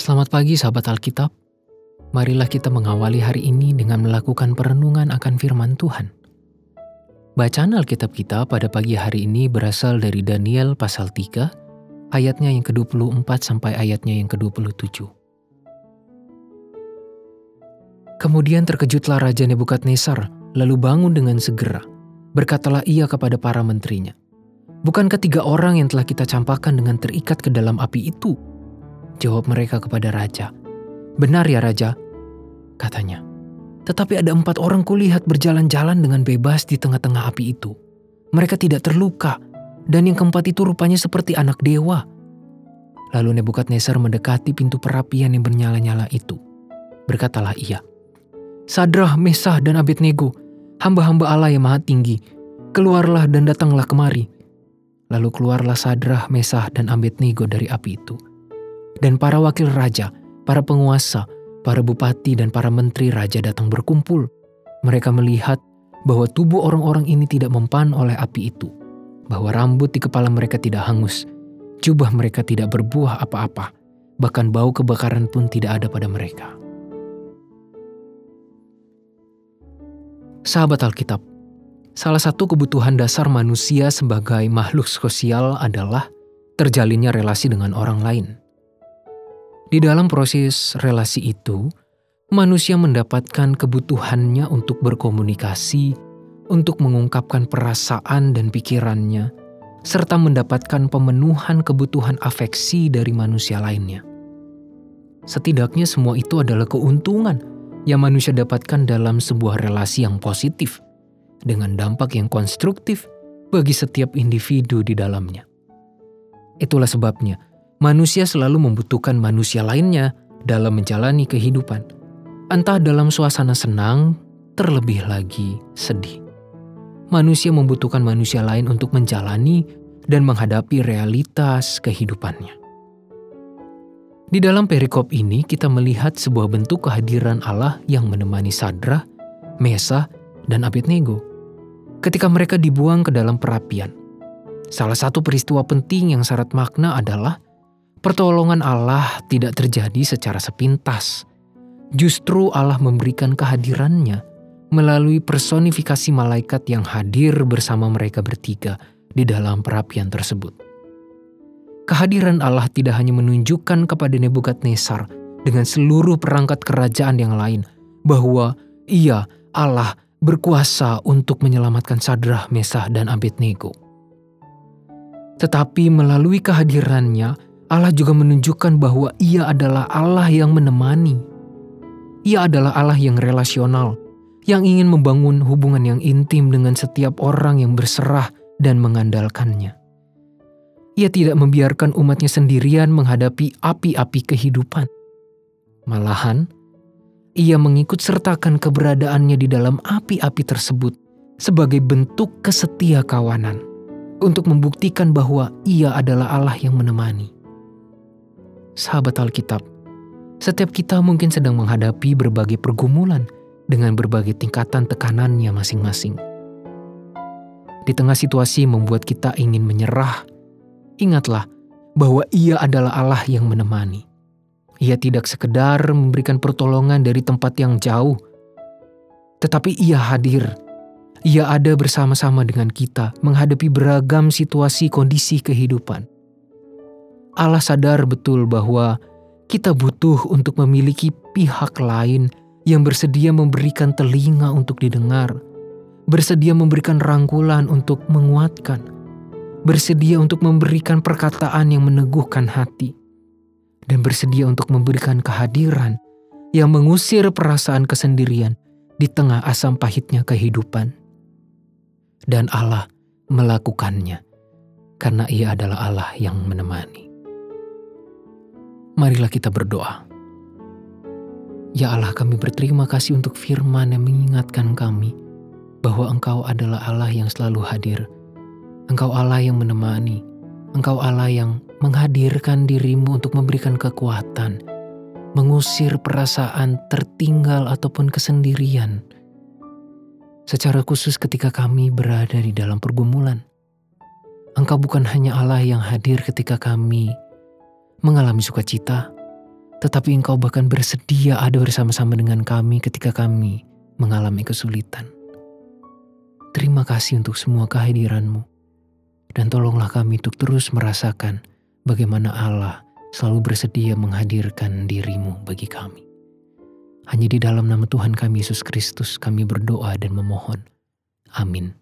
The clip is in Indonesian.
Selamat pagi sahabat Alkitab. Marilah kita mengawali hari ini dengan melakukan perenungan akan firman Tuhan. Bacaan Alkitab kita pada pagi hari ini berasal dari Daniel pasal 3, ayatnya yang ke-24 sampai ayatnya yang ke-27. Kemudian terkejutlah Raja Nebukadnezar, lalu bangun dengan segera. Berkatalah ia kepada para menterinya, Bukan ketiga orang yang telah kita campakkan dengan terikat ke dalam api itu, Jawab mereka kepada raja. Benar ya raja, katanya. Tetapi ada empat orang kulihat berjalan-jalan dengan bebas di tengah-tengah api itu. Mereka tidak terluka, dan yang keempat itu rupanya seperti anak dewa. Lalu Nebukadnezar mendekati pintu perapian yang bernyala-nyala itu. Berkatalah ia, Sadrah, Mesah, dan Abednego, hamba-hamba Allah yang maha tinggi, keluarlah dan datanglah kemari. Lalu keluarlah Sadrah, Mesah, dan Abednego dari api itu dan para wakil raja, para penguasa, para bupati, dan para menteri raja datang berkumpul. Mereka melihat bahwa tubuh orang-orang ini tidak mempan oleh api itu, bahwa rambut di kepala mereka tidak hangus, jubah mereka tidak berbuah apa-apa, bahkan bau kebakaran pun tidak ada pada mereka. Sahabat Alkitab, salah satu kebutuhan dasar manusia sebagai makhluk sosial adalah terjalinnya relasi dengan orang lain. Di dalam proses relasi itu, manusia mendapatkan kebutuhannya untuk berkomunikasi, untuk mengungkapkan perasaan dan pikirannya, serta mendapatkan pemenuhan kebutuhan afeksi dari manusia lainnya. Setidaknya, semua itu adalah keuntungan yang manusia dapatkan dalam sebuah relasi yang positif, dengan dampak yang konstruktif bagi setiap individu di dalamnya. Itulah sebabnya manusia selalu membutuhkan manusia lainnya dalam menjalani kehidupan, entah dalam suasana senang, terlebih lagi sedih. Manusia membutuhkan manusia lain untuk menjalani dan menghadapi realitas kehidupannya. Di dalam perikop ini, kita melihat sebuah bentuk kehadiran Allah yang menemani Sadra, Mesa, dan Abednego ketika mereka dibuang ke dalam perapian. Salah satu peristiwa penting yang syarat makna adalah Pertolongan Allah tidak terjadi secara sepintas. Justru Allah memberikan kehadirannya melalui personifikasi malaikat yang hadir bersama mereka bertiga di dalam perapian tersebut. Kehadiran Allah tidak hanya menunjukkan kepada Nebukadnezar dengan seluruh perangkat kerajaan yang lain bahwa ia Allah berkuasa untuk menyelamatkan Sadrah, Mesah, dan Abednego. Tetapi melalui kehadirannya, Allah juga menunjukkan bahwa Ia adalah Allah yang menemani. Ia adalah Allah yang relasional, yang ingin membangun hubungan yang intim dengan setiap orang yang berserah dan mengandalkannya. Ia tidak membiarkan umatnya sendirian menghadapi api-api kehidupan. Malahan, ia mengikut sertakan keberadaannya di dalam api-api tersebut sebagai bentuk kesetia kawanan untuk membuktikan bahwa ia adalah Allah yang menemani sahabat Alkitab, setiap kita mungkin sedang menghadapi berbagai pergumulan dengan berbagai tingkatan tekanannya masing-masing. Di tengah situasi membuat kita ingin menyerah, ingatlah bahwa Ia adalah Allah yang menemani. Ia tidak sekedar memberikan pertolongan dari tempat yang jauh, tetapi Ia hadir. Ia ada bersama-sama dengan kita menghadapi beragam situasi kondisi kehidupan. Allah sadar betul bahwa kita butuh untuk memiliki pihak lain yang bersedia memberikan telinga untuk didengar, bersedia memberikan rangkulan untuk menguatkan, bersedia untuk memberikan perkataan yang meneguhkan hati, dan bersedia untuk memberikan kehadiran yang mengusir perasaan kesendirian di tengah asam pahitnya kehidupan. Dan Allah melakukannya karena Ia adalah Allah yang menemani. Marilah kita berdoa. Ya Allah kami berterima kasih untuk firman yang mengingatkan kami bahwa Engkau adalah Allah yang selalu hadir. Engkau Allah yang menemani. Engkau Allah yang menghadirkan dirimu untuk memberikan kekuatan, mengusir perasaan tertinggal ataupun kesendirian. Secara khusus ketika kami berada di dalam pergumulan, Engkau bukan hanya Allah yang hadir ketika kami mengalami sukacita, tetapi Engkau bahkan bersedia ada bersama-sama dengan kami ketika kami mengalami kesulitan. Terima kasih untuk semua kehadiranmu, dan tolonglah kami untuk terus merasakan bagaimana Allah selalu bersedia menghadirkan dirimu bagi kami. Hanya di dalam nama Tuhan kami Yesus Kristus kami berdoa dan memohon. Amin.